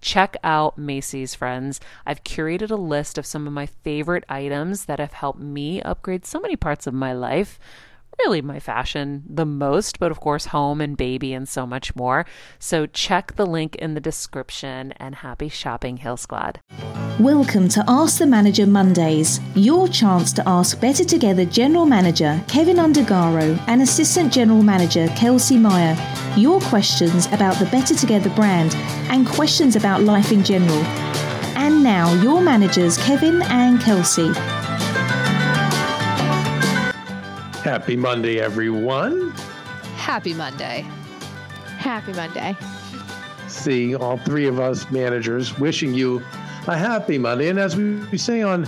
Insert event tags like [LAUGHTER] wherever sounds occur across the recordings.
Check out Macy's, friends. I've curated a list of some of my favorite items that have helped me upgrade so many parts of my life really my fashion the most, but of course, home and baby and so much more. So check the link in the description and happy shopping, Heal Squad. Welcome to Ask the Manager Mondays, your chance to ask Better Together General Manager Kevin Undergaro and Assistant General Manager Kelsey Meyer your questions about the Better Together brand and questions about life in general. And now, your managers Kevin and Kelsey. Happy Monday, everyone. Happy Monday. Happy Monday. See, all three of us managers wishing you a happy Monday. And as we say on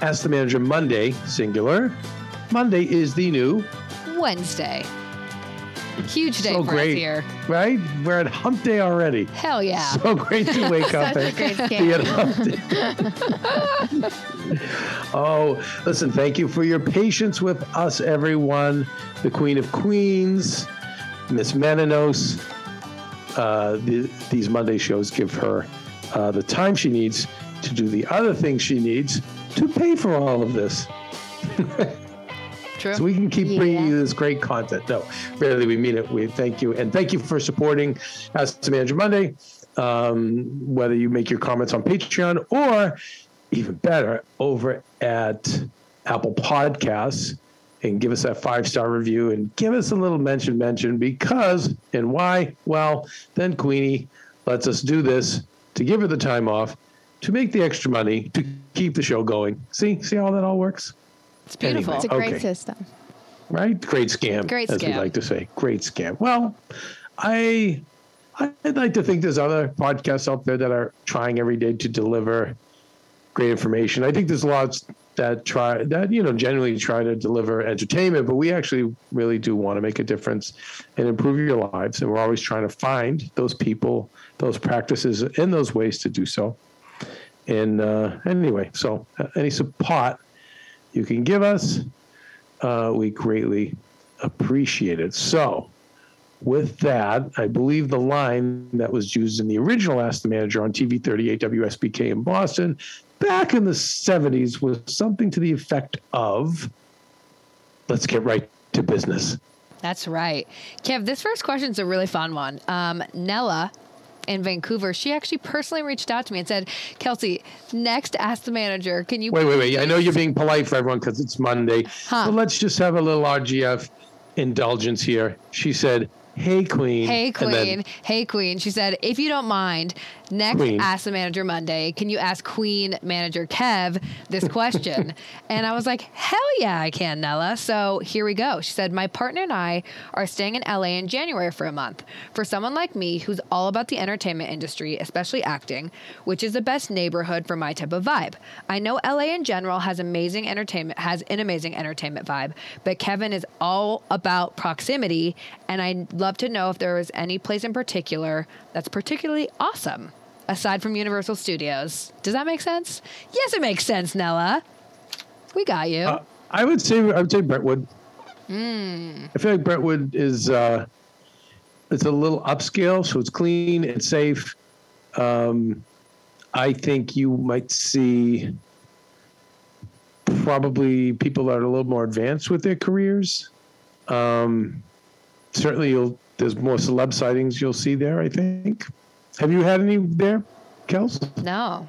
Ask the Manager Monday, singular, Monday is the new Wednesday. Huge day so for great, us here. Right? We're at hump day already. Hell yeah. So great to wake [LAUGHS] up and be at hump day. [LAUGHS] oh, listen, thank you for your patience with us, everyone. The Queen of Queens, Miss Menounos. Uh, the, these Monday shows give her uh, the time she needs to do the other things she needs to pay for all of this. [LAUGHS] True. So we can keep yeah. bringing you this great content. No, really, we mean it. We thank you. And thank you for supporting Ask the Manager Monday. Um, whether you make your comments on Patreon or even better, over at Apple Podcasts and give us that five star review and give us a little mention mention because and why? Well, then Queenie lets us do this to give her the time off to make the extra money to keep the show going. See, see how that all works? It's beautiful. Anyway, it's a great okay. system. Right? Great scam. Great as we like to say. Great scam. Well, I I'd like to think there's other podcasts out there that are trying every day to deliver great information. I think there's lots that try that you know generally try to deliver entertainment, but we actually really do want to make a difference and improve your lives, and we're always trying to find those people, those practices, and those ways to do so. And uh, anyway, so uh, any support you can give us, uh, we greatly appreciate it. So, with that, I believe the line that was used in the original Ask the Manager on TV 38 WSBK in Boston back in the 70s was something to the effect of let's get right to business. That's right. Kev, this first question is a really fun one. Um, Nella in Vancouver, she actually personally reached out to me and said, Kelsey, next ask the manager, can you wait, wait, wait. I know you're being polite for everyone because it's Monday. Huh. So let's just have a little RGF indulgence here. She said, Hey, Queen. Hey, Queen. Then, hey, Queen. She said, if you don't mind, next Queen. Ask the Manager Monday, can you ask Queen Manager Kev this question? [LAUGHS] and I was like, hell yeah, I can, Nella. So here we go. She said, my partner and I are staying in LA in January for a month. For someone like me who's all about the entertainment industry, especially acting, which is the best neighborhood for my type of vibe. I know LA in general has amazing entertainment, has an amazing entertainment vibe, but Kevin is all about proximity, and I'd love to know if there was any place in particular that's particularly awesome aside from Universal Studios. Does that make sense? Yes, it makes sense, Nella. We got you. Uh, I would say I would say Brentwood. Mm. I feel like Brentwood is uh, it's a little upscale, so it's clean and safe. Um, I think you might see probably people that are a little more advanced with their careers. Um, certainly, you'll there's more celeb sightings you'll see there. I think. Have you had any there, Kels? No.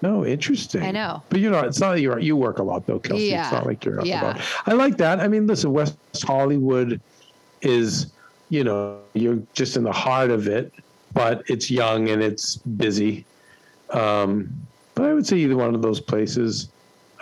No, interesting. I know. but you know, it's not that you you work a lot though, Kelsey. Yeah. It's not like you're up Yeah. about. I like that. I mean, listen, West Hollywood is, you know, you're just in the heart of it, but it's young and it's busy. Um, but I would say either one of those places,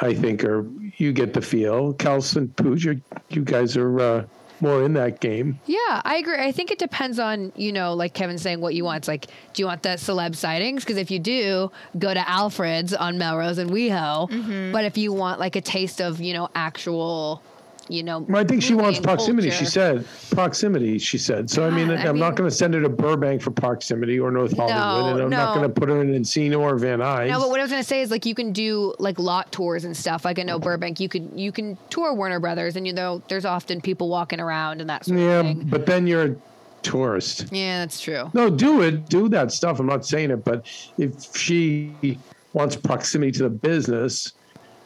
I think, are you get the feel. Kels and Pooj, you you guys are uh, more in that game. Yeah, I agree. I think it depends on, you know, like Kevin's saying what you want. It's like, do you want the celeb sightings? Because if you do, go to Alfred's on Melrose and WeHo. Mm-hmm. But if you want like a taste of, you know, actual, you know, Well, I think she wants proximity. She said proximity. She said so. I mean, God, I I'm not going to send her to Burbank for proximity or North Hollywood, and I'm not going to put her in Encino or Van Nuys. No, but what I was gonna say is like you can do like lot tours and stuff. Like I know Burbank, you could you can tour Warner Brothers, and you know there's often people walking around and that sort yeah, of thing. Yeah, but then you're a tourist. Yeah, that's true. No, do it. Do that stuff. I'm not saying it, but if she wants proximity to the business,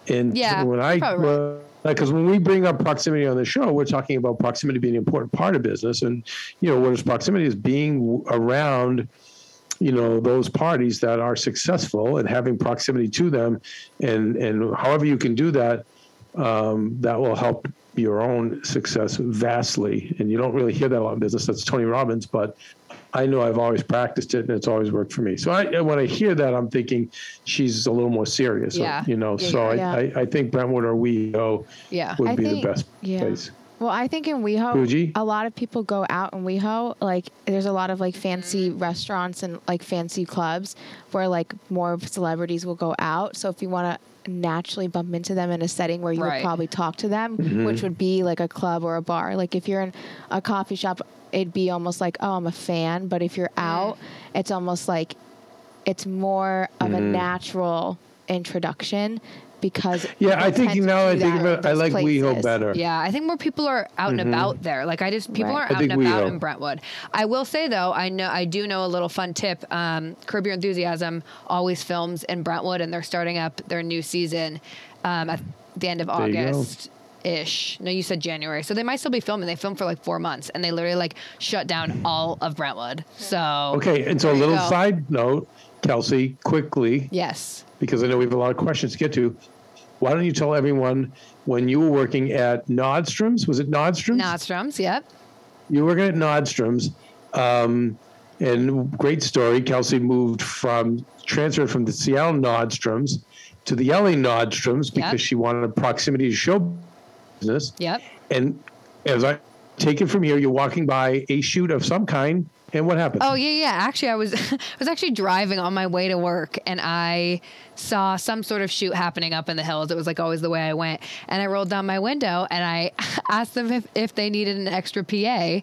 and Yeah, when I you're right. because when we bring up proximity on the show, we're talking about proximity being an important part of business, and you know what is proximity is being around. You know those parties that are successful and having proximity to them, and and however you can do that, um, that will help your own success vastly. And you don't really hear that a lot in business. That's Tony Robbins, but I know I've always practiced it and it's always worked for me. So I, when I hear that, I'm thinking she's a little more serious. Yeah. You know, Yeah, so I, yeah. I, I think Brentwood or WeHo Yeah. would I be think- the best yeah. place. Well, I think in WeHo, Fuji? a lot of people go out in WeHo. Like, there's a lot of like fancy restaurants and like fancy clubs where like more celebrities will go out. So if you want to naturally bump into them in a setting where you Right. would probably talk to them, Mm-hmm. which would be like a club or a bar. Like if you're in a coffee shop, it'd be almost like, oh, I'm a fan. But if you're out, it's almost like it's more of a Mm-hmm. natural introduction because Yeah, I think tend to now I think that of in it, I those like WeHo better. Yeah, I think more people are out and about there. Like I just people Right. are out and think about in Brentwood. I will say though, I know I do know a little fun tip. Um, Curb Your Enthusiasm always films in Brentwood, and they're starting up their new season um, at the end of There you go. August. Ish. No, you said January, so they might still be filming. They filmed for like four months, and they literally like shut down all of Brentwood. So Okay, and so a little side note, Kelsey, quickly, yes, because I know we have a lot of questions to get to. Why don't you tell everyone when you were working at Nordstrom's? Was it Nordstrom's? Nordstrom's. Yep. you were working at Nordstrom's, um, and great story. Kelsey moved from transferred from the Seattle Nordstrom's to the LA Nordstrom's because Yep. she wanted proximity to show business. Yep. And as I take it from here, you're walking by a shoot of some kind, and what happened? Oh yeah, yeah. Actually, I was [LAUGHS] I was actually driving on my way to work, and I saw some sort of shoot happening up in the hills. It was like always the way I went, and I rolled down my window and I [LAUGHS] asked them if, if they needed an extra PA,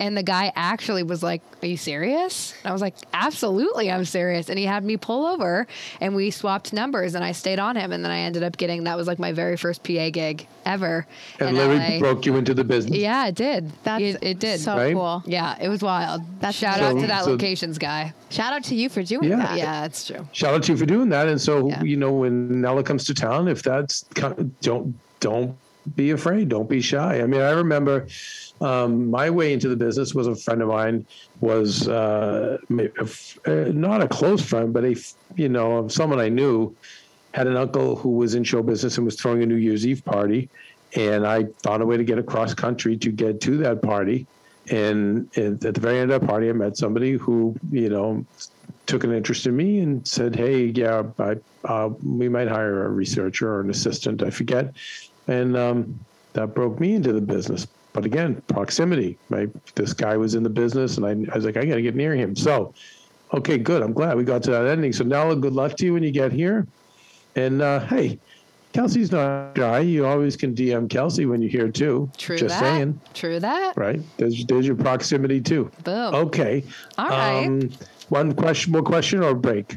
and the guy actually was like, "Are you serious?" And I was like, "Absolutely, I'm serious." And he had me pull over, and we swapped numbers, and I stayed on him, and then I ended up getting that was like my very first PA gig ever. and in literally LA. broke you into the business. Yeah, it did. That's it, it did. so Right? cool. yeah, it was wild. That's Shout out to that so- locations guy. Shout out to you for doing Yeah. that. Yeah, that's true. Shout out to you for doing that. And so, Yeah. you know, when Nella comes to town, if that's don't don't be afraid, don't be shy. I mean, I remember um, my way into the business was a friend of mine was uh, ma- a f- uh, not a close friend, but a you know someone I knew had an uncle who was in show business and was throwing a New Year's Eve party, and I found a way to get across country to get to that party. And, at the very end of the party, I met somebody who, you know, took an interest in me and said, "Hey, yeah, I, uh, we might hire a researcher or an assistant. I forget." And um, that broke me into the business. But again, proximity. Right? This guy was in the business, and I, I was like, I got to get near him. So, okay, good. I'm glad we got to that ending. So Nella, good luck to you when you get here. And uh, hey, Kelsey's not shy. You always can DM Kelsey when you're here too. True Just that. saying. True that. Right? There's there's your proximity too. Boom. Okay. All right. Um, one question, more question, or break.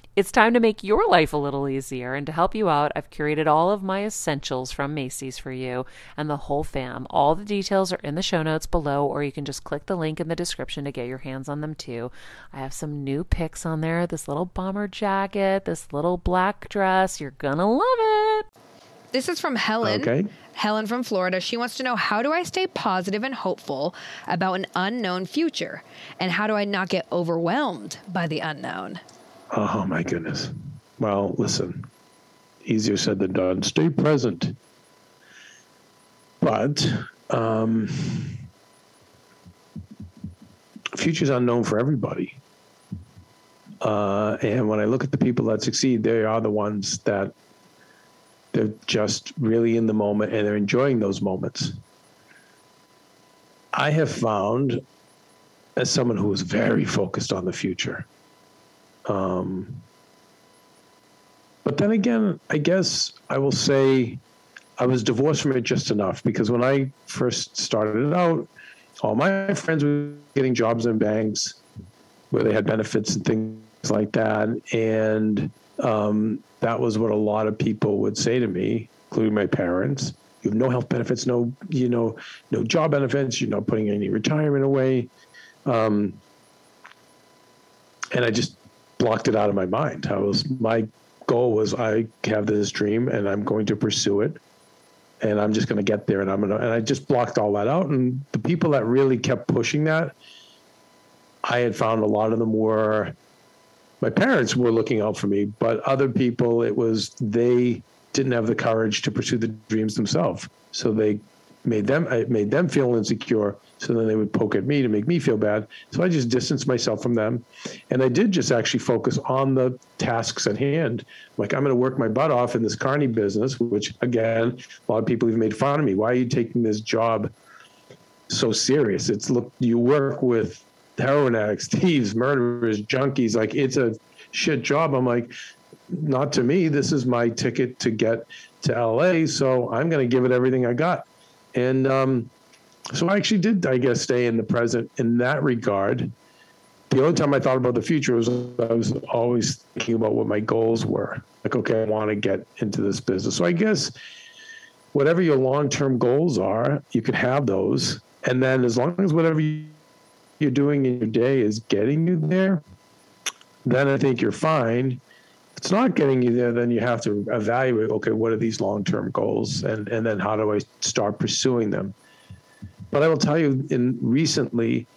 it's time to make your life a little easier, and to help you out, I've curated all of my essentials from Macy's for you and the whole fam. All the details are in the show notes below, or you can just click the link in the description to get your hands on them too. I have some new picks on there this little bomber jacket, this little black dress. You're gonna love it. This is from Helen. Okay. Helen from Florida. She wants to know how do I stay positive and hopeful about an unknown future? And how do I not get overwhelmed by the unknown? Oh my goodness. Well, listen, easier said than done. Stay present. But um, future's unknown for everybody. Uh, and when I look at the people that succeed, they are the ones that they're just really in the moment and they're enjoying those moments. I have found, as someone who is very focused on the future, um, but then again, I guess I will say I was divorced from it just enough because when I first started it out, all my friends were getting jobs in banks where they had benefits and things like that. And um, that was what a lot of people would say to me, including my parents. You have no health benefits, no, you know, no job benefits. You're not putting any retirement away. Um, and I just blocked it out of my mind. I was my goal was I have this dream and I'm going to pursue it and I'm just going to get there and I'm going to and I just blocked all that out and the people that really kept pushing that I had found a lot of them were my parents were looking out for me but other people it was they didn't have the courage to pursue the dreams themselves so they made them it made them feel insecure so then they would poke at me to make me feel bad. So I just distanced myself from them. And I did just actually focus on the tasks at hand. Like, I'm going to work my butt off in this carny business, which, again, a lot of people have made fun of me. Why are you taking this job so serious? It's look, you work with heroin addicts, [LAUGHS] thieves, murderers, junkies. Like, it's a shit job. I'm like, not to me. This is my ticket to get to LA. So I'm going to give it everything I got. And, um, so I actually did, I guess, stay in the present in that regard. The only time I thought about the future was I was always thinking about what my goals were. Like, okay, I want to get into this business. So I guess whatever your long term goals are, you can have those. And then as long as whatever you're doing in your day is getting you there, then I think you're fine. It's not getting you there, then you have to evaluate, okay, what are these long term goals? And, and then how do I start pursuing them? But I will tell you, in recently,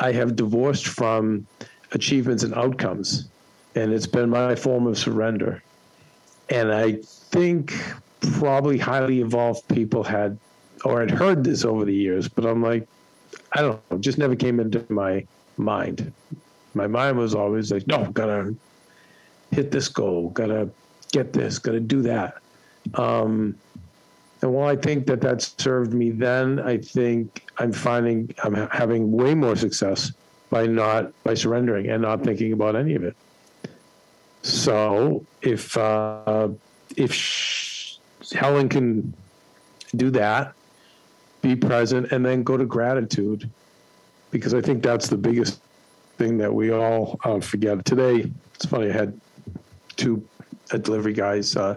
I have divorced from achievements and outcomes, and it's been my form of surrender. And I think probably highly evolved people had or had heard this over the years, but I'm like, I don't know, just never came into my mind. My mind was always like, no, gotta hit this goal, gotta get this, gotta do that. Um, and while I think that that served me then, I think I'm finding I'm having way more success by not by surrendering and not thinking about any of it. So if uh, if Helen can do that, be present, and then go to gratitude, because I think that's the biggest thing that we all uh, forget. Today, it's funny. I had two uh, delivery guys. Uh,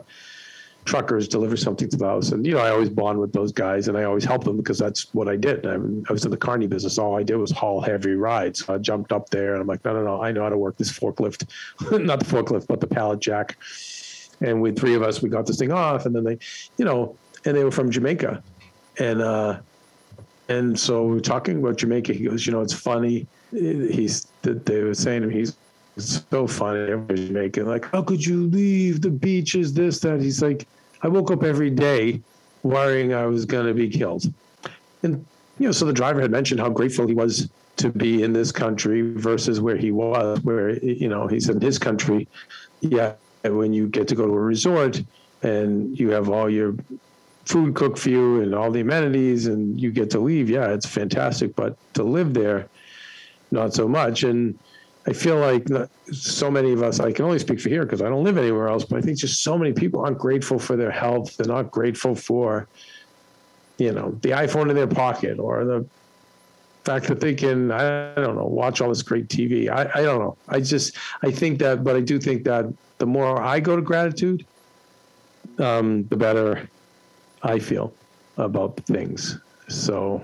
truckers deliver something to the house. And, you know, I always bond with those guys and I always help them because that's what I did. I, I was in the carny business. All I did was haul heavy rides. So I jumped up there and I'm like, no, no, no, I know how to work this forklift, [LAUGHS] not the forklift, but the pallet jack. And with three of us, we got this thing off. And then they, you know, and they were from Jamaica. And, uh, and so we are talking about Jamaica. He goes, you know, it's funny. He's, they were saying to me, he's, it's so funny. Everybody's making like, how could you leave the beaches? This, that. He's like, I woke up every day worrying I was going to be killed. And, you know, so the driver had mentioned how grateful he was to be in this country versus where he was, where, you know, he's in his country, yeah, and when you get to go to a resort and you have all your food cooked for you and all the amenities and you get to leave, yeah, it's fantastic. But to live there, not so much. And I feel like so many of us, I can only speak for here because I don't live anywhere else, but I think just so many people aren't grateful for their health. They're not grateful for, you know, the iPhone in their pocket or the fact that they can, I don't know, watch all this great TV. I, I don't know. I just, I think that, but I do think that the more I go to gratitude, um, the better I feel about things. So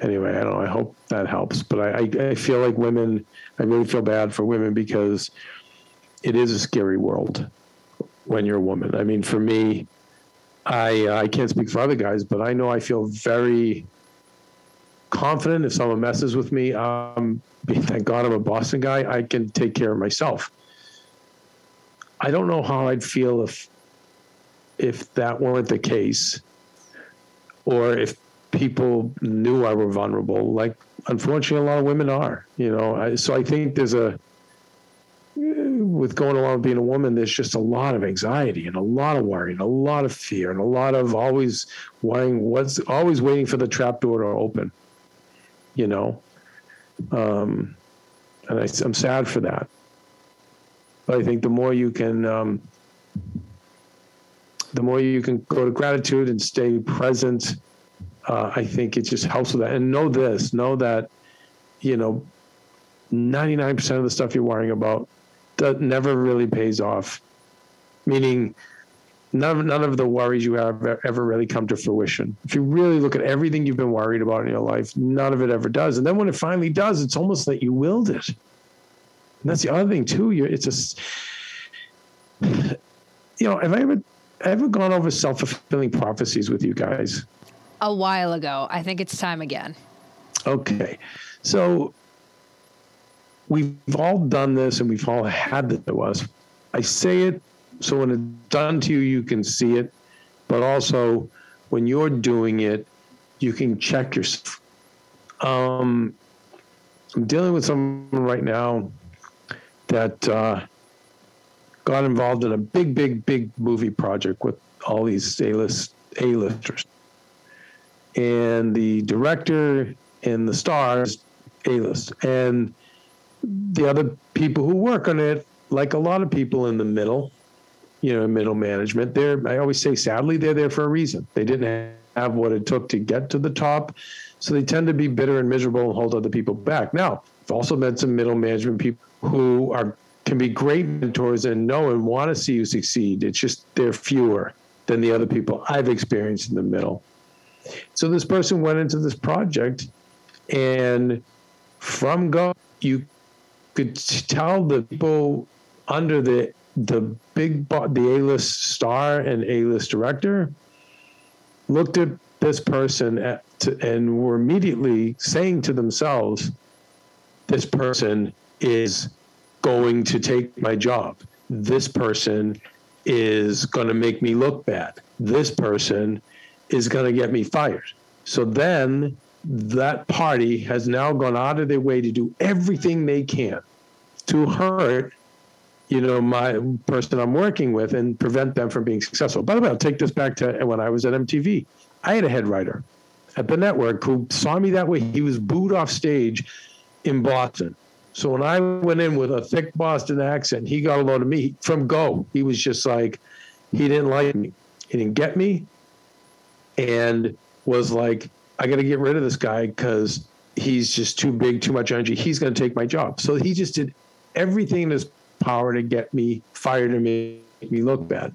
anyway, I don't know. I hope that helps. But I, I, I feel like women, I really feel bad for women because it is a scary world when you're a woman. I mean, for me, I I can't speak for other guys, but I know I feel very confident if someone messes with me. Um, [LAUGHS] thank God I'm a Boston guy. I can take care of myself. I don't know how I'd feel if if that weren't the case, or if people knew I were vulnerable. Like, unfortunately, a lot of women are. You know, I, so I think there's a with going along with being a woman, there's just a lot of anxiety and a lot of worry and a lot of fear and a lot of always worrying what's always waiting for the trap door to open. You know, um, and I, am sad for that. But I think the more you can, um, the more you can go to gratitude and stay present uh, I think it just helps with that. And know this, know that, you know, 99% of the stuff you're worrying about that never really pays off. Meaning, none of, none of the worries you have ever really come to fruition. If you really look at everything you've been worried about in your life, none of it ever does. And then when it finally does, it's almost like you willed it. And that's the other thing too. You're, it's just, [SIGHS] you know, have I ever, ever gone over self fulfilling prophecies with you guys? A while ago. I think it's time again. Okay. So we've all done this and we've all had this to us. I say it so when it's done to you, you can see it, but also when you're doing it, you can check yourself. Um, I'm dealing with someone right now that uh, got involved in a big, big, big movie project with all these A-list A-listers and the director and the stars A list. And the other people who work on it, like a lot of people in the middle, you know, middle management, they're, I always say, sadly, they're there for a reason. They didn't have what it took to get to the top. So they tend to be bitter and miserable and hold other people back. Now, I've also met some middle management people who are can be great mentors and know and want to see you succeed. It's just they're fewer than the other people I've experienced in the middle. So this person went into this project, and from go, you could tell the people under the the big the A-list star and A-list director looked at this person at, and were immediately saying to themselves, "This person is going to take my job. This person is going to make me look bad. This person is going to get me fired. So then that party has now gone out of their way to do everything they can to hurt you know my person i'm working with and prevent them from being successful. By the way i'll take this back to when i was at mtv i had a head writer at the network who saw me that way. He was booed off stage in boston. So when i went in with a thick boston accent he got a load of me from go. He was just like he didn't like me. He didn't get me and was like, I got to get rid of this guy because he's just too big, too much energy. He's going to take my job. So he just did everything in his power to get me fired and make me look bad.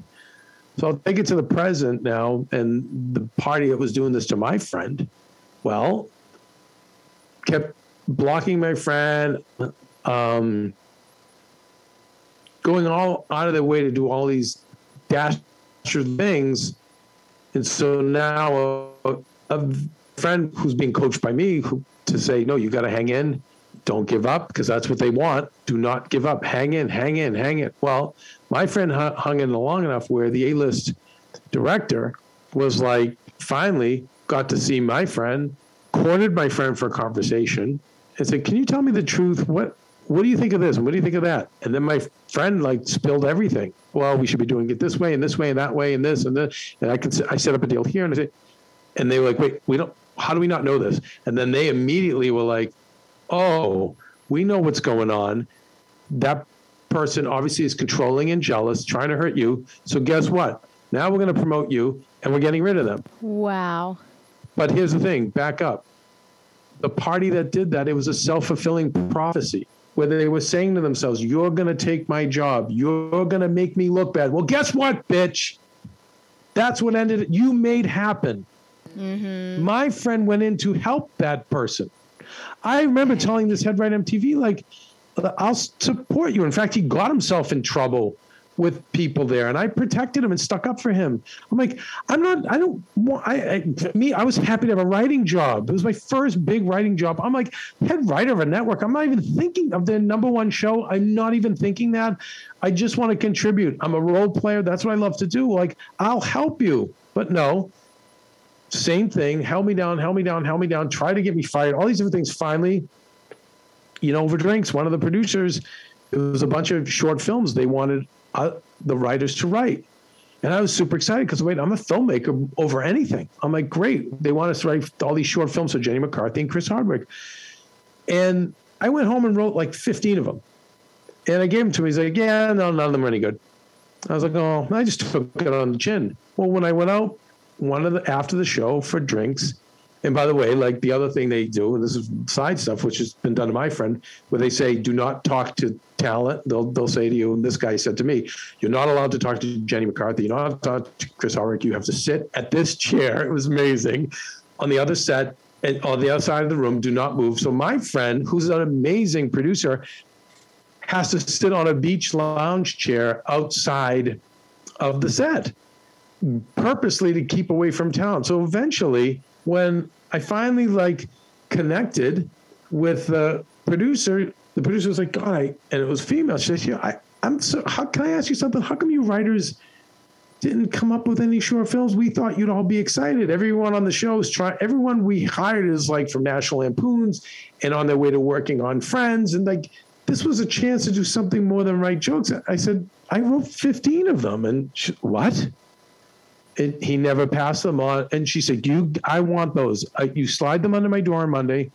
So I'll take it to the present now. And the party that was doing this to my friend, well, kept blocking my friend, um, going all out of their way to do all these dastardly things and so now a, a friend who's being coached by me who, to say, no, you got to hang in. Don't give up because that's what they want. Do not give up. Hang in, hang in, hang in. Well, my friend hung in long enough where the A list director was like, finally got to see my friend, cornered my friend for a conversation, and said, Can you tell me the truth? What what do you think of this? And what do you think of that? And then my friend like spilled everything. Well, we should be doing it this way and this way and that way and this and this. And I can I set up a deal here and I say, and they were like, wait, we don't. How do we not know this? And then they immediately were like, oh, We know what's going on. That person obviously is controlling and jealous, trying to hurt you. So guess what? Now we're going to promote you and we're getting rid of them. Wow. But here's the thing back up. The party that did that, it was a self fulfilling prophecy where they were saying to themselves, You're going to take my job. You're going to make me look bad. Well, guess what, bitch? That's what ended it. You made happen. Mm-hmm. My friend went in to help that person. I remember telling this head right MTV, like, I'll support you. In fact, he got himself in trouble with people there, and I protected him and stuck up for him. I'm like, I'm not, I don't want, I, I, me, I was happy to have a writing job. It was my first big writing job. I'm like, head writer of a network. I'm not even thinking of the number one show. I'm not even thinking that. I just want to contribute. I'm a role player. That's what I love to do. Like, I'll help you. But no, same thing. Held me down, held me down, held me down, try to get me fired. All these different things. Finally, you know, over drinks, one of the producers, it was a bunch of short films they wanted uh, the writers to write. And I was super excited because wait, I'm a filmmaker over anything. I'm like, great. They want us to write all these short films for Jenny McCarthy and Chris Hardwick. And I went home and wrote like 15 of them. And I gave them to him. He's like, yeah, no, none of them are any good. I was like, oh, I just took it on the chin. Well, when I went out one of the after the show for drinks, and by the way, like the other thing they do, and this is side stuff, which has been done to my friend, where they say, do not talk to talent. They'll they'll say to you, and this guy said to me, you're not allowed to talk to Jenny McCarthy. You're not allowed to talk to Chris Hardwick. You have to sit at this chair. [LAUGHS] It was amazing. On the other set, and on the other side of the room, do not move. So my friend, who's an amazing producer, has to sit on a beach lounge chair outside of the set, purposely to keep away from talent. So eventually when I finally like connected with the producer, the producer was like, God, I, and it was female. She said, yeah, I, I'm so, how can I ask you something? How come you writers didn't come up with any short films? We thought you'd all be excited. Everyone on the show is trying, everyone we hired is like from National Lampoons and on their way to working on Friends. And like, this was a chance to do something more than write jokes. I said, I wrote 15 of them. And she, what? It, he never passed them on. And she said, "You, I want those. I, you slide them under my door on Monday."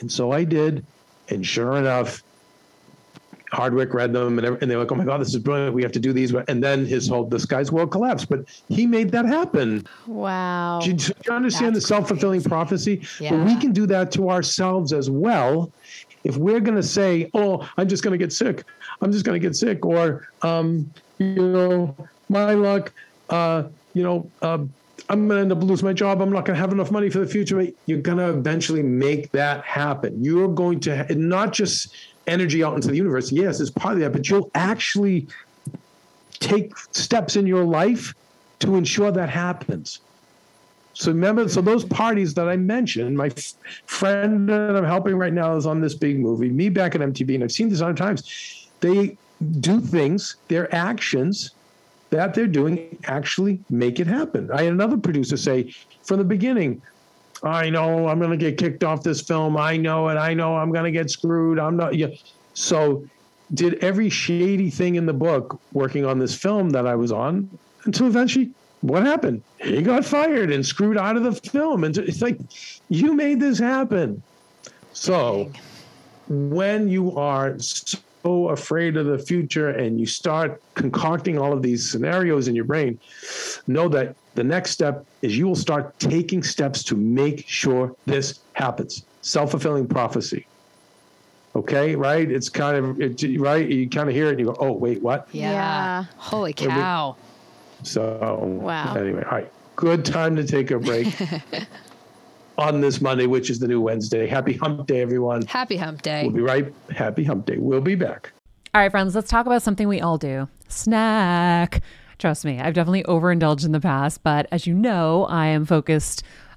And so I did, and sure enough, Hardwick read them, and, and they were like, "Oh my God, this is brilliant. We have to do these." And then his whole "This guy's world" collapsed. But he made that happen. Wow! Do you, do you understand That's the self fulfilling prophecy? Yeah. But we can do that to ourselves as well. If we're going to say, "Oh, I'm just going to get sick," I'm just going to get sick, or um, you know, my luck. Uh, you know, uh, I'm going to end up losing my job. I'm not going to have enough money for the future. You're going to eventually make that happen. You're going to not just energy out into the universe. Yes, it's part of that, but you'll actually take steps in your life to ensure that happens. So remember, so those parties that I mentioned, my f- friend that I'm helping right now is on this big movie. Me back at MTV, and I've seen this other times. They do things, their actions that they're doing actually make it happen. I had another producer say from the beginning, I know I'm going to get kicked off this film. I know it. I know I'm going to get screwed. I'm not. Yeah. So, did every shady thing in the book working on this film that I was on until eventually, what happened? He got fired and screwed out of the film. And it's like, you made this happen. So, when you are so so afraid of the future and you start concocting all of these scenarios in your brain, know that the next step is you will start taking steps to make sure this happens. Self fulfilling prophecy. Okay, right? It's kind of it, right. You kind of hear it and you go, "Oh, wait, what?" Yeah. yeah. Holy cow! So wow. Anyway, all right. Good time to take a break. [LAUGHS] on this Monday, which is the new Wednesday. Happy Hump Day, everyone. Happy Hump Day. We'll be right. Happy Hump Day. We'll be back. All right, friends, let's talk about something we all do snack. Trust me, I've definitely overindulged in the past, but as you know, I am focused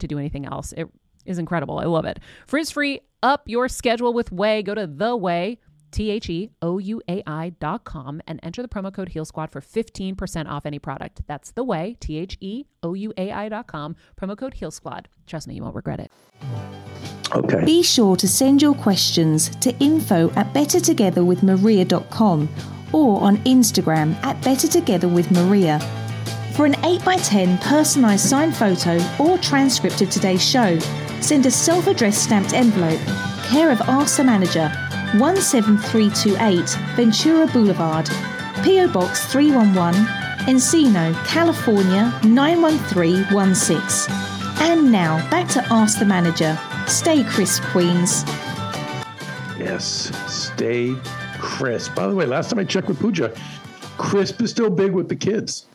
to do anything else. It is incredible. I love it. Frizz free, up your schedule with Ouai. Go to the Ouai. T H E O U A I dot com and enter the promo code Heal Squad for 15% off any product. That's the Ouai, T H E O U A I dot com, promo code Heal Squad. Trust me, you won't regret it. Okay. Be sure to send your questions to info at bettertogetherwithmaria.com or on Instagram at bettertogetherwithmaria. For an 8x10 personalised signed photo or transcript of today's show, send a self addressed stamped envelope, care of Ask the Manager, 17328 Ventura Boulevard, PO Box 311, Encino, California 91316. And now back to Ask the Manager. Stay crisp, Queens. Yes, stay crisp. By the way, last time I checked with Pooja, crisp is still big with the kids.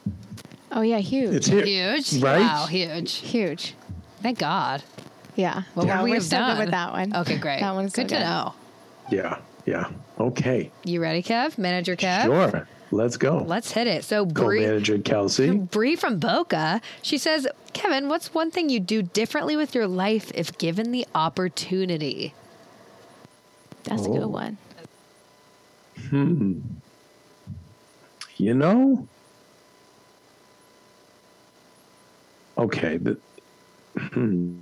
Oh yeah, huge. It's here, Huge. right? Wow, huge. huge. Thank God. Yeah. What yeah, would we we're have so done? good with that one. Okay, great. That one's good so to know. Yeah, yeah. Okay, You ready, Kev? Manager Kev? sure. Let's go. Let's hit it. So Bree, Co-manager Kelsey. Bree from Boca, she says, Kevin, what's one thing you'd do differently with your life if given the opportunity? That's a Oh. good one. Hmm. You know? Okay. The, [CLEARS THROAT]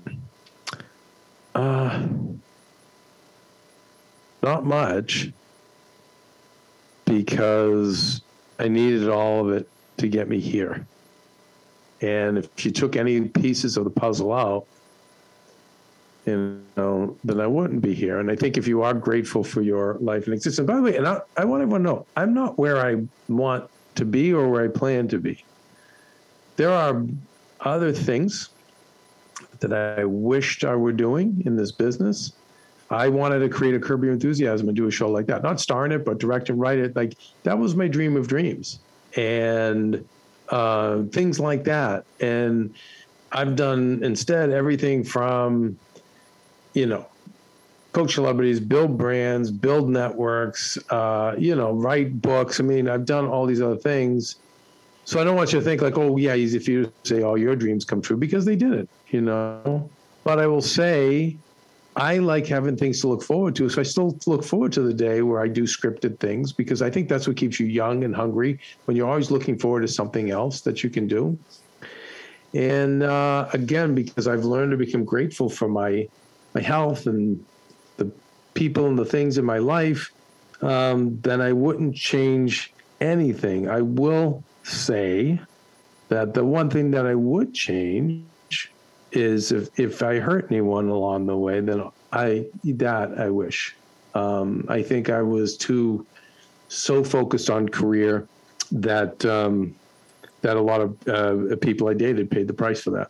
uh, not much because I needed all of it to get me here. And if you took any pieces of the puzzle out, you know, then I wouldn't be here. And I think if you are grateful for your life and existence, by the way, and I, I want everyone to know, I'm not where I want to be or where I plan to be. There are other things that I wished I were doing in this business. I wanted to create a Curb Your Enthusiasm and do a show like that, not star in it, but direct and write it. Like that was my dream of dreams, and uh, things like that. And I've done instead everything from, you know, coach celebrities, build brands, build networks, uh, you know, write books. I mean, I've done all these other things. So I don't want you to think like, oh, yeah, easy for you to say all your dreams come true because they didn't, you know. But I will say, I like having things to look forward to. So I still look forward to the day where I do scripted things because I think that's what keeps you young and hungry when you're always looking forward to something else that you can do. And uh, again, because I've learned to become grateful for my my health and the people and the things in my life, um, then I wouldn't change anything. I will say that the one thing that I would change is if, if I hurt anyone along the way, then I that I wish. Um, I think I was too so focused on career that um, that a lot of uh, people I dated paid the price for that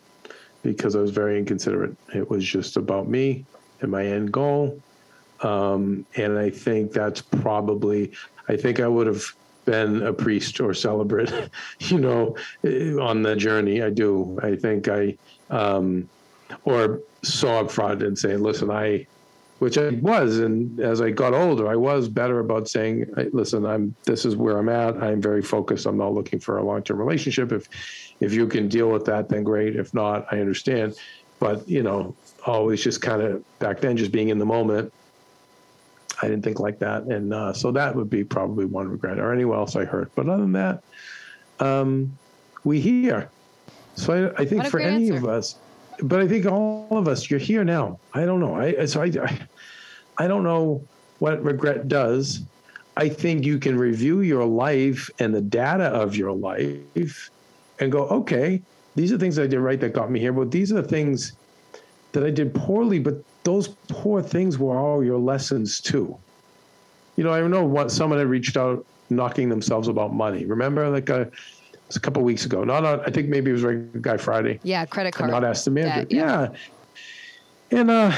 because I was very inconsiderate. It was just about me and my end goal. Um, and I think that's probably, I think I would have been a priest or celebrate, [LAUGHS] you know, eh, on the journey. I do. I think I, um, or saw up front and saying, listen, I, which I was, and as I got older, I was better about saying, "Listen, I'm. This is where I'm at. I'm very focused. I'm not looking for a long-term relationship. If, if you can deal with that, then great. If not, I understand." But you know, always just kind of back then, just being in the moment. I didn't think like that, and uh, so that would be probably one regret, or anyone else I hurt. But other than that, um, we here. So I, I think for any answer. of us, but I think all of us, you're here now. I don't know. I so I, I, I don't know what regret does. I think you can review your life and the data of your life and go, okay, these are things I did right that got me here, but these are the things that I did poorly, but those poor things were all your lessons too. You know, I know what someone had reached out knocking themselves about money. Remember, like a, uh, a couple weeks ago. Not on, I think maybe it was right Guy Friday. Yeah, credit card. Not asked the manager. yeah. yeah. And uh,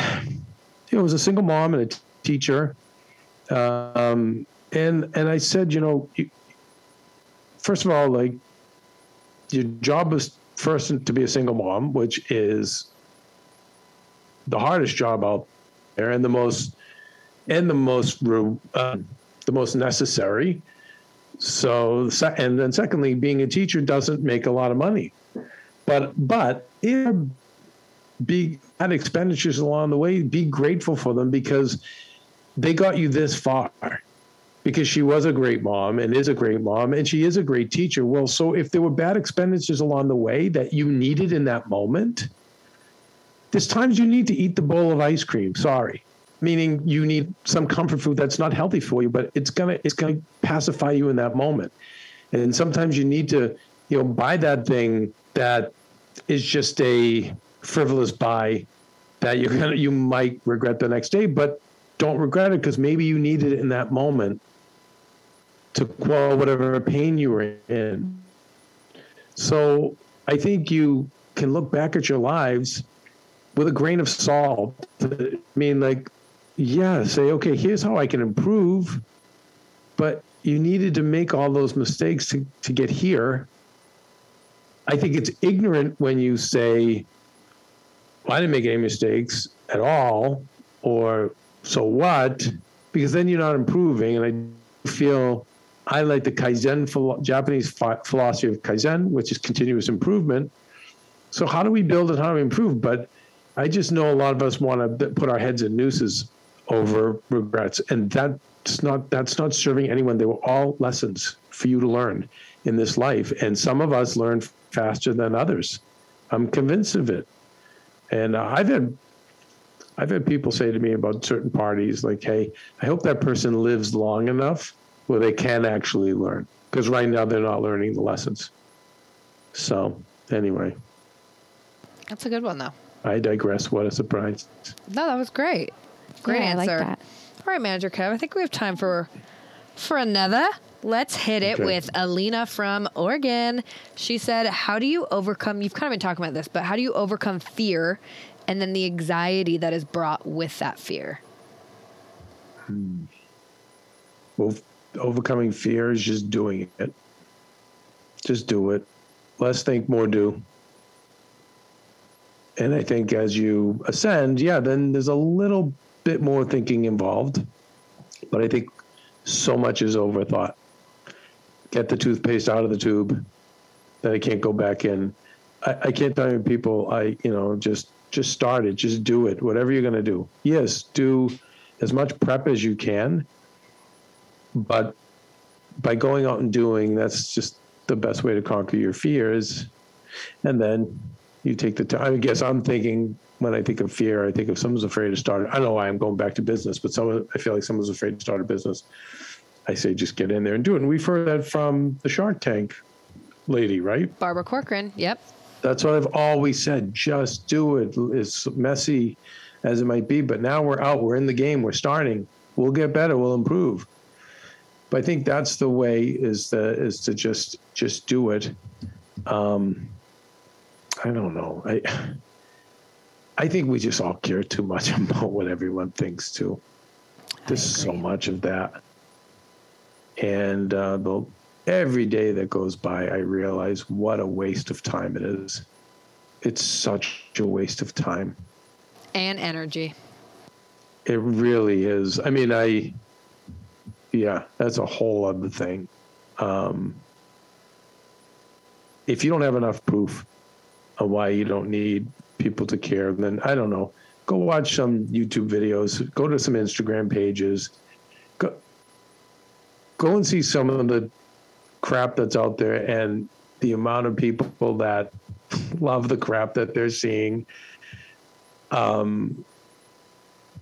it was a single mom and a t- teacher. Um, and and I said, you know, you, first of all, like your job is first to be a single mom, which is the hardest job out there and the most and the most uh, the most necessary. So and then secondly, being a teacher doesn't make a lot of money, but but if be had expenditures along the way, be grateful for them because they got you this far. Because she was a great mom and is a great mom and she is a great teacher. Well, so if there were bad expenditures along the way that you needed in that moment, there's times you need to eat the bowl of ice cream. Sorry. Meaning you need some comfort food that's not healthy for you, but it's gonna it's gonna pacify you in that moment. And sometimes you need to, you know, buy that thing that is just a frivolous buy that you're gonna you might regret the next day, but don't regret it because maybe you needed it in that moment to quell whatever pain you were in. So I think you can look back at your lives with a grain of salt. I mean, like, yeah, say, okay, here's how I can improve, but you needed to make all those mistakes to, to get here. I think it's ignorant when you say, well, I didn't make any mistakes at all, or so what? Because then you're not improving. And I feel I like the Kaizen, Japanese philosophy of Kaizen, which is continuous improvement. So, how do we build and how do we improve? But I just know a lot of us want to put our heads in nooses over regrets, and that's not that's not serving anyone. They were all lessons for you to learn in this life, and some of us learn faster than others. I'm convinced of it, and uh, I've had I've had people say to me about certain parties, like, "Hey, I hope that person lives long enough where they can actually learn," because right now they're not learning the lessons. So, anyway, that's a good one, though. I digress. What a surprise. No, that was great. Great yeah, answer. I like that. All right, Manager Kev. I think we have time for for another. Let's hit it okay. with Alina from Oregon. She said, How do you overcome, you've kind of been talking about this, but how do you overcome fear and then the anxiety that is brought with that fear? Hmm. Well, overcoming fear is just doing it. Just do it. Less think, more do and I think as you ascend, yeah, then there's a little bit more thinking involved. But I think so much is overthought. Get the toothpaste out of the tube, then I can't go back in. I, I can't tell you people, I, you know, just just start it, just do it, whatever you're gonna do. Yes, do as much prep as you can, but by going out and doing, that's just the best way to conquer your fears. And then you take the time. I guess I'm thinking when I think of fear, I think if someone's afraid to start. I don't know why I'm going back to business, but someone I feel like someone's afraid to start a business. I say just get in there and do it. And we've heard that from the Shark Tank lady, right? Barbara Corcoran. Yep. That's what I've always said. Just do it. It's messy as it might be, but now we're out. We're in the game. We're starting. We'll get better. We'll improve. But I think that's the way is the is to just just do it. Um, I don't know. I I think we just all care too much [LAUGHS] about what everyone thinks too. There's so much of that, and uh, the every day that goes by, I realize what a waste of time it is. It's such a waste of time and energy. It really is. I mean, I yeah, that's a whole other thing. Um, if you don't have enough proof why you don't need people to care, then I don't know. Go watch some YouTube videos, go to some Instagram pages, go, go and see some of the crap that's out there and the amount of people that [LAUGHS] love the crap that they're seeing. Um,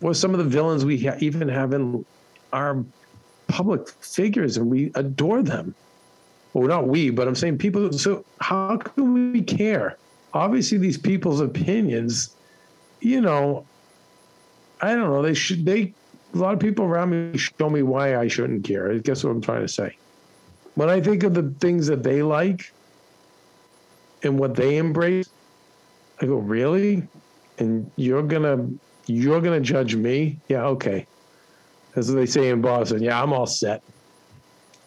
or some of the villains we ha- even have in our public figures and we adore them. Well, not we, but I'm saying people. So how can we care? Obviously, these people's opinions, you know, I don't know. They should. They a lot of people around me show me why I shouldn't care. I guess what I'm trying to say. When I think of the things that they like and what they embrace, I go, really? And you're gonna you're gonna judge me? Yeah, okay. As they say in Boston, yeah, I'm all set.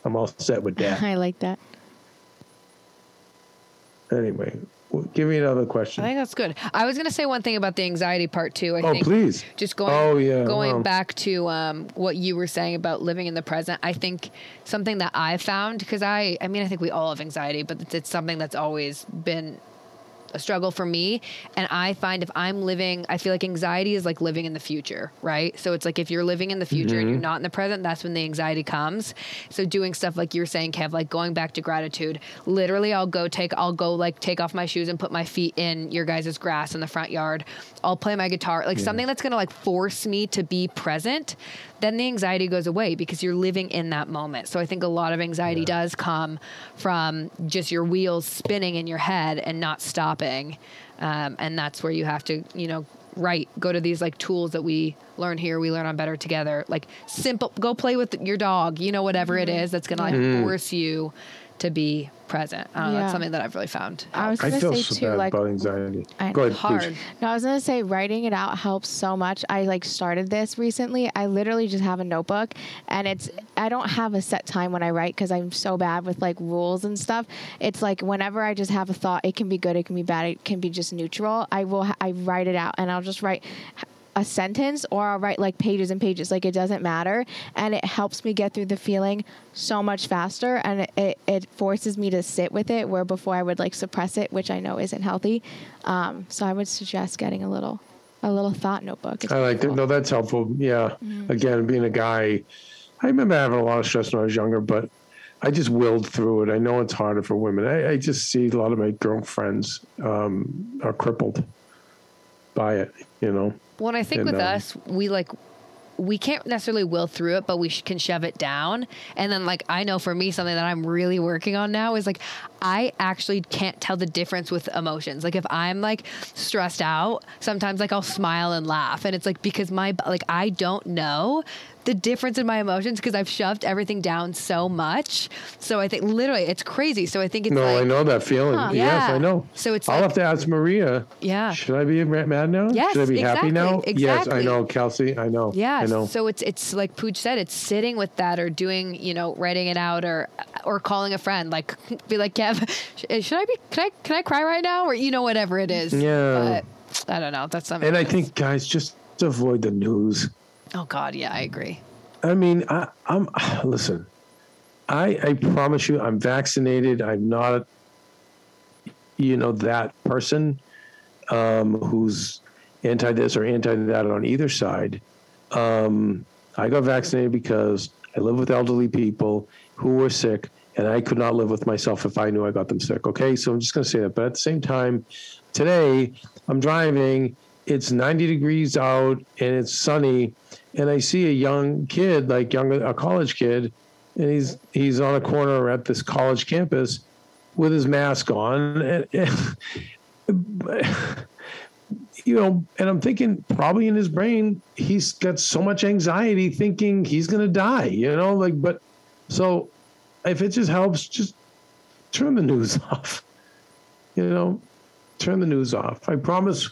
I'm all set with that. [LAUGHS] I like that. Anyway, give me another question. I think that's good. I was going to say one thing about the anxiety part too. I oh, think please. Just going, oh, yeah, going well. back to um, what you were saying about living in the present. I think something that I found because I, I mean, I think we all have anxiety, but it's, it's something that's always been a struggle for me. And I find if I'm living, I feel like anxiety is like living in the future, right? So it's like if you're living in the future mm-hmm. and you're not in the present, that's when the anxiety comes. So doing stuff like you're saying, Kev, like going back to gratitude, literally I'll go take, I'll go like take off my shoes and put my feet in your guys' grass in the front yard. I'll play my guitar, like yeah. something that's gonna like force me to be present then the anxiety goes away because you're living in that moment. So I think a lot of anxiety yeah. does come from just your wheels spinning in your head and not stopping. Um, and that's where you have to, you know, write, go to these like tools that we learn here, we learn on better together. Like simple, go play with your dog, you know, whatever it mm-hmm. is that's going to like mm. force you to be present. I don't know. That's something that I've really found. I was gonna say so too, like about anxiety. I, Go ahead, hard. Please. No, I was gonna say writing it out helps so much. I like started this recently. I literally just have a notebook, and it's I don't have a set time when I write because I'm so bad with like rules and stuff. It's like whenever I just have a thought, it can be good, it can be bad, it can be just neutral. I will I write it out, and I'll just write a sentence or I'll write like pages and pages. Like it doesn't matter. And it helps me get through the feeling so much faster. And it, it, it forces me to sit with it where before I would like suppress it, which I know isn't healthy. Um, so I would suggest getting a little, a little thought notebook. It's I like that. No, that's helpful. Yeah. Mm-hmm. Again, being a guy, I remember having a lot of stress when I was younger, but I just willed through it. I know it's harder for women. I, I just see a lot of my girlfriends um, are crippled by it, you know. Well, I think and, with um, us, we like we can't necessarily will through it, but we can shove it down. And then, like, I know for me, something that I'm really working on now is like, I actually can't tell the difference with emotions. Like, if I'm like stressed out, sometimes like I'll smile and laugh. And it's like because my, like, I don't know the difference in my emotions because I've shoved everything down so much. So I think literally it's crazy. So I think it's no, like, I know that feeling. Huh, yes, yeah. I know. So it's I'll like, have to ask Maria. Yeah. Should I be mad now? Yes. Should I be exactly, happy now? Exactly. Yes, I know, Kelsey. I know. Yeah. I know. So it's it's like Pooch said, it's sitting with that or doing you know writing it out or or calling a friend like [LAUGHS] be like Kev, eh, should I be can I can I cry right now or you know whatever it is. Yeah. But I don't know. That's something. And I think guys just avoid the news. Oh God, yeah, I agree. I mean, I, am [SIGHS] listen. I I promise you, I'm vaccinated. I'm not, you know, that person um, who's anti this or anti that on either side. Um, I got vaccinated because I live with elderly people who were sick, and I could not live with myself if I knew I got them sick. Okay, so I'm just going to say that. But at the same time, today I'm driving. It's 90 degrees out and it's sunny and I see a young kid, like young a college kid, and he's he's on a corner at this college campus with his mask on, and, and, [LAUGHS] you know, and I'm thinking probably in his brain he's got so much anxiety, thinking he's gonna die, you know, like but so if it just helps, just turn the [LAUGHS] news off, you know, turn the news off. I promise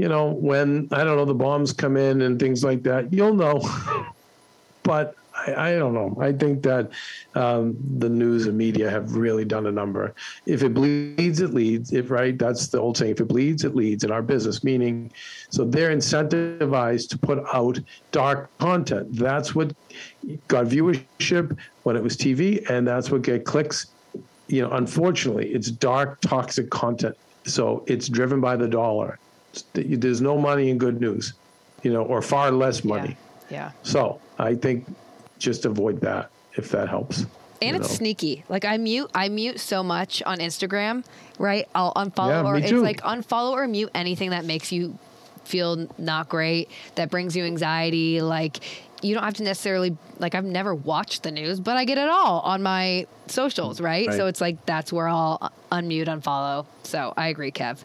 you know, when I don't know the bombs come in and things like that, you'll know. [LAUGHS] but I, I, don't know. I think that um, the news and media have really done a number. If it bleeds, it leads. If right, that's the old saying. If it bleeds, it leads in our business. Meaning, so they're incentivized to put out dark content. That's what got viewership when it was TV, and that's what get clicks. You know, unfortunately, it's dark, toxic content. So it's driven by the dollar there's no money in good news, you know, or far less money. Yeah. So I think just avoid that if that helps. And it's know. sneaky. Like I mute, I mute so much on Instagram, right? I'll unfollow Yeah, or it's like unfollow or mute anything that makes you feel not great, that brings you anxiety. Like you don't have to necessarily like I've never watched the news, but I get it all on my socials, right? Right. So it's like that's where I'll uh, unmute, unfollow. So I agree, Kev.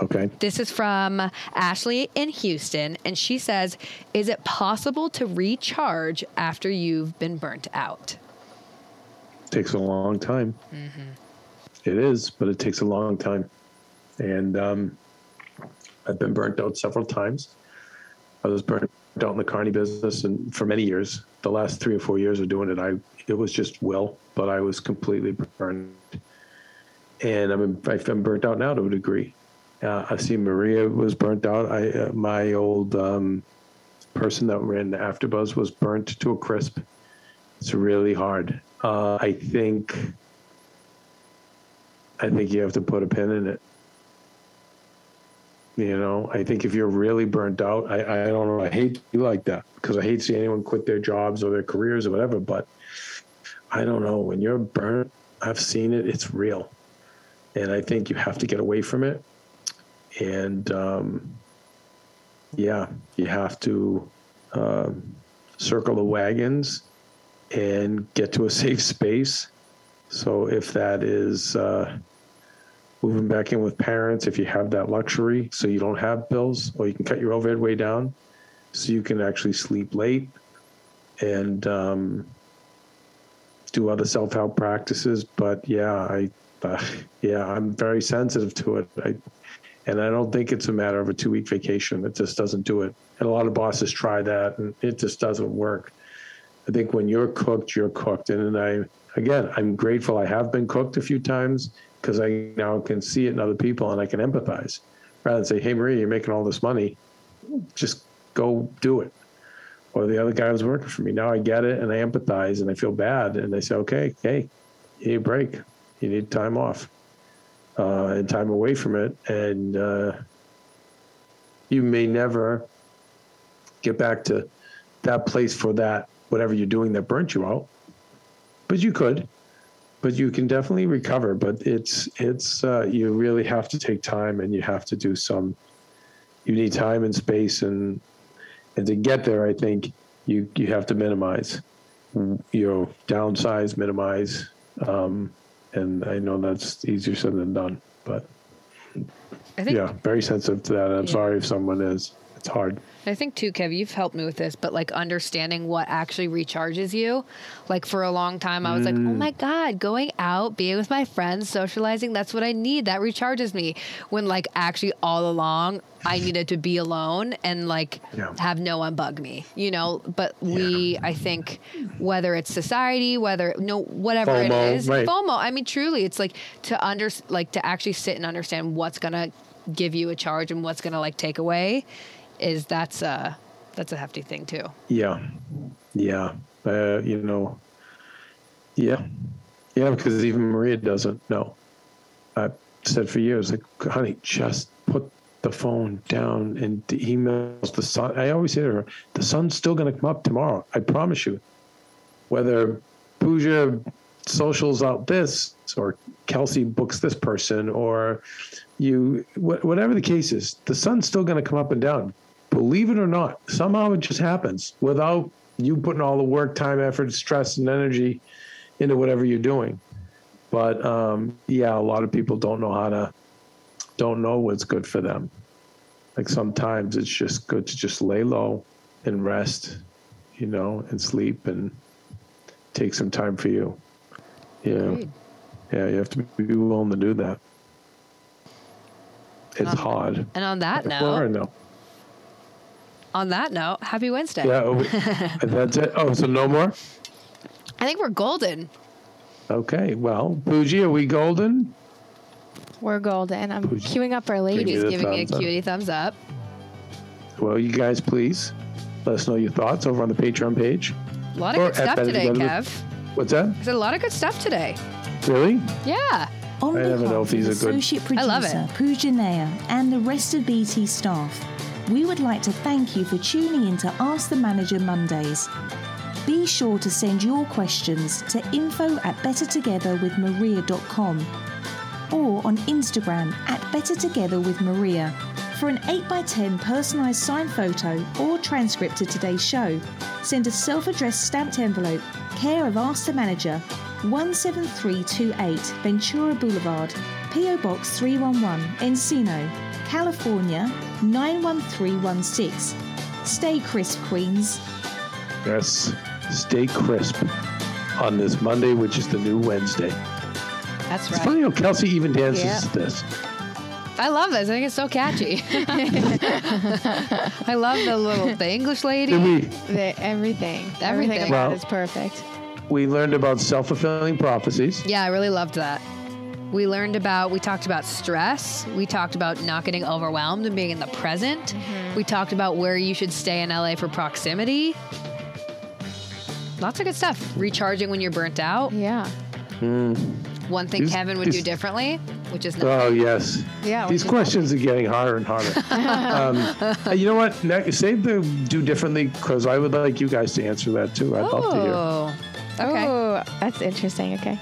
Okay. This is from Ashley in Houston, and she says, Is it possible to recharge after you've been burnt out? takes a long time. It is, but it takes a long time. And um, I've been burnt out several times. I was burnt out in the carney business, and for many years, the last three or four years of doing it, I it was just will, but I was completely burned. And I'm I've been burnt out now to a degree. Uh, I see Maria was burnt out. I uh, my old um, person that ran the AfterBuzz was burnt to a crisp. It's really hard. Uh, I think. I think you have to put a pin in it. You know, I think if you're really burnt out, I, I don't know. I hate to be like that because I hate to see anyone quit their jobs or their careers or whatever. But I don't know. When you're burnt, I've seen it. It's real, and I think you have to get away from it. And um, yeah, you have to um, circle the wagons and get to a [LAUGHS] safe space. So if that is uh, moving back in with parents, if you have that luxury, so you don't have bills, or you can cut your overhead way down, so you can actually sleep late and um, do other self help practices. But yeah, I uh, yeah, I'm very sensitive to it. I, and I don't think it's a matter of a two week vacation. It just doesn't do it. And a lot of bosses try that, and it just doesn't work. I think when you're cooked, you're cooked. And, I, again, I'm grateful I have been cooked a few times because I now can see it in other people and I can empathize rather than say, hey, Maria, you're making all this money. Just go do it. Or the other guy was working for me. Now I get it and I empathize and I feel bad. And they say, okay, hey, you need a break. You need time off uh, and time away from it. And uh, you may never get back to that place for that whatever you're doing that burnt you out. But you could but you can definitely recover. But it's it's uh, you really have to take time and you have to do some you need time and space. And and to get there i think you you have to minimize you know downsize minimize um, and i know that's easier said than done but I think yeah very sensitive to that. I'm Yeah. sorry if someone is. It's hard I think too, Kev, you've helped me with this, but like understanding what actually recharges you. Like for a long time, I was like, oh my mm. God, going out, being with my friends, socializing, that's what I need. That recharges me. When like actually all along, I [LAUGHS] needed to be alone and like Yeah. have no one bug me, you know? But we, I think, whether it's society, whether, no, whatever FOMO, it is, right. FOMO, I mean, truly, it's like to under, like to actually sit and understand what's going to give you a charge and what's going to like take away is that's a that's a hefty thing too. Yeah, yeah. Uh, you know, yeah, yeah. Because even Maria doesn't know. I've said for years, like, honey, just put the phone down and the emails. The sun. I always say to her, the sun's still going to come up tomorrow. I promise you. Whether Pooja socials out this, or Kelsey books this person, or you, wh- whatever the case is, the sun's still going to come up and down. Believe it or not, somehow it just happens without you putting all the work, time, effort, stress, and energy into whatever you're doing. But um, yeah, a lot of people don't know how to, don't know what's good for them. Like sometimes it's just good to just lay low and rest, you know, and sleep and take some time for you. Yeah. Agreed. Yeah, you have to be willing to do that. It's Um, hard. And on that note, no. On that note, happy Wednesday. Yeah, oh, we- [LAUGHS] that's it. Oh, so no more? I think we're golden. Okay, well, Bougie, are we golden? We're golden. I'm Who's- queuing up our ladies. me He's giving me a thumbs up. cutie thumbs up. Well, you guys, please let us know your thoughts over on the Patreon page. A lot of Or good stuff today, Together. Kev. What's that? I said a lot of good stuff today. Really? Yeah. On I never behalf know if these are good. Associate I love it. producer Pooja Nair and the rest of BT staff, we would like to thank you for tuning in to Ask the Manager Mondays. Be sure to send your questions to info at bettertogetherwithmaria.com or on Instagram at bettertogetherwithmaria for an 8x10 personalised signed photo or transcript of today's show. Send a self-addressed stamped envelope, care of Ask the Manager, 17328 Ventura Boulevard, PO Box 311, Encino, California 91316. Stay crisp, Queens. Yes. Stay crisp on this Monday, which is the new Wednesday. That's It's right. funny how Kelsey even dances Yeah. to this. I love this. I think it's so catchy. [LAUGHS] I love the little the English lady. We The, everything. Everything. Everything Well- it is perfect. we learned about self fulfilling prophecies. Yeah, I really loved that. We learned about, we talked about stress. We talked about not getting overwhelmed and being in the present. Mm-hmm. We talked about where you should stay in LA for proximity. Lots of good stuff. Recharging when you're burnt out. Yeah. One thing These- Kevin would do differently, which is not. Oh yes. Yeah, These which is questions are getting harder and harder. [LAUGHS] um, you know what? Ne- save the do differently because I would like you guys to answer that too. I'd love to hear. oh, okay. Oh, that's interesting. Okay.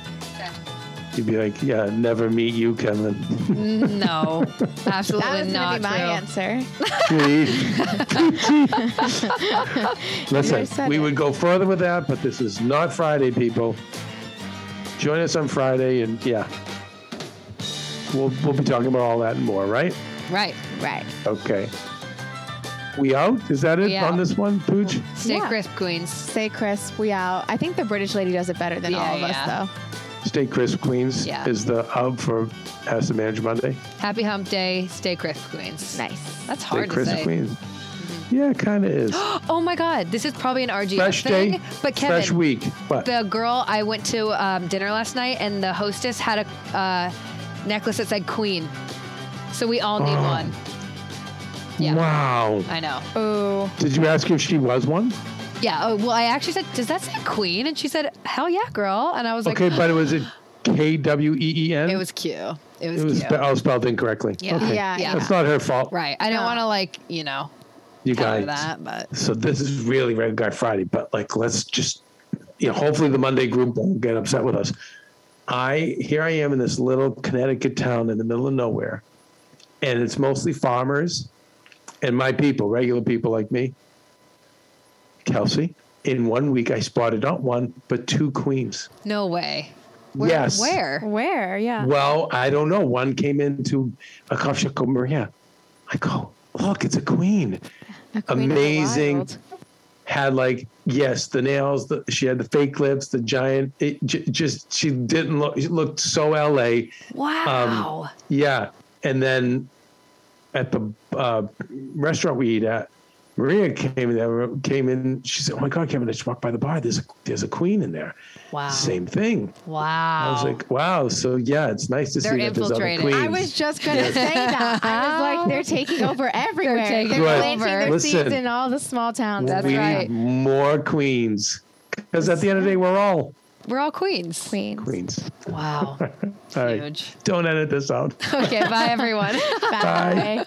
You'd be like, yeah, never meet you, Kevin. [LAUGHS] No, absolutely That was not going to be my true. answer. [LAUGHS] Listen, said we it. would go further with that, but this is not Friday, people. Join us on Friday, and yeah, we'll we'll be talking about all that and more, right? Right. Right. Okay. We out? Is that it We on out. this one, Pooch? Stay Yeah. crisp, Queens. Stay crisp. We out. I think the British lady does it better than Yeah, all of yeah. us, though. Stay crisp, Queens. Yeah. Is the hub for Ask the Manager Monday? Happy Hump Day. Stay crisp, Queens. Nice. That's Stay hard to say. Stay crisp, say. Queens. Yeah, it kind of is. [GASPS] Oh my God, this is probably an RGF Fresh thing. day, but Kevin, fresh week. What? the girl I went to um, dinner last night, and the hostess had a uh, necklace that said Queen. So we all need Oh. one. Yeah, Wow. I know. Oh, Did you ask if she was one? Yeah. Oh, well, I actually said, "Does that say Queen?" And she said, "Hell yeah, girl." And I was like, Okay, but it was it [GASPS] K W E E N? "It was Q. It was, It was cute." spe- oh, spelled incorrectly. Yeah. Okay. Yeah, yeah. That's not her fault. right. I don't No. want to like you know You guys. that, but So this is really Red Guy Friday, but like let's just you know, hopefully the Monday group won't get upset with us. I here I am in this little Connecticut town in the middle of nowhere, and it's mostly farmers and my people, regular people like me. Kelsey, in one week I spotted not one but two queens. no way. Where, yes. Where? where? Yeah. Well, I don't know. One came into a coffee shop called Maria. I go, look, it's a queen. A queen of the amazing. wild. Had like yes, the nails. The, she had the fake lips, the giant. It j- just she didn't look. She looked so L.A. Wow. Yeah, and then at the uh, restaurant we eat at, Maria came in there. Came in. She said, "Oh my God, Kevin! I just walked by the bar. There's a there's a queen in there. wow. Same thing." Wow. I was like, "Wow!" So yeah, it's nice to They're see that there's other queens. I was just gonna say that. I was like, [LAUGHS] they're taking over everywhere. They're, taking Right. planting their Listen. seeds in all the small towns. That's we right. need more queens. Because at the end of the day, we're all We're all queens. Queens. queens. Wow. [LAUGHS] All right. Huge. Don't edit this out. Okay. Bye, everyone. [LAUGHS] Bye.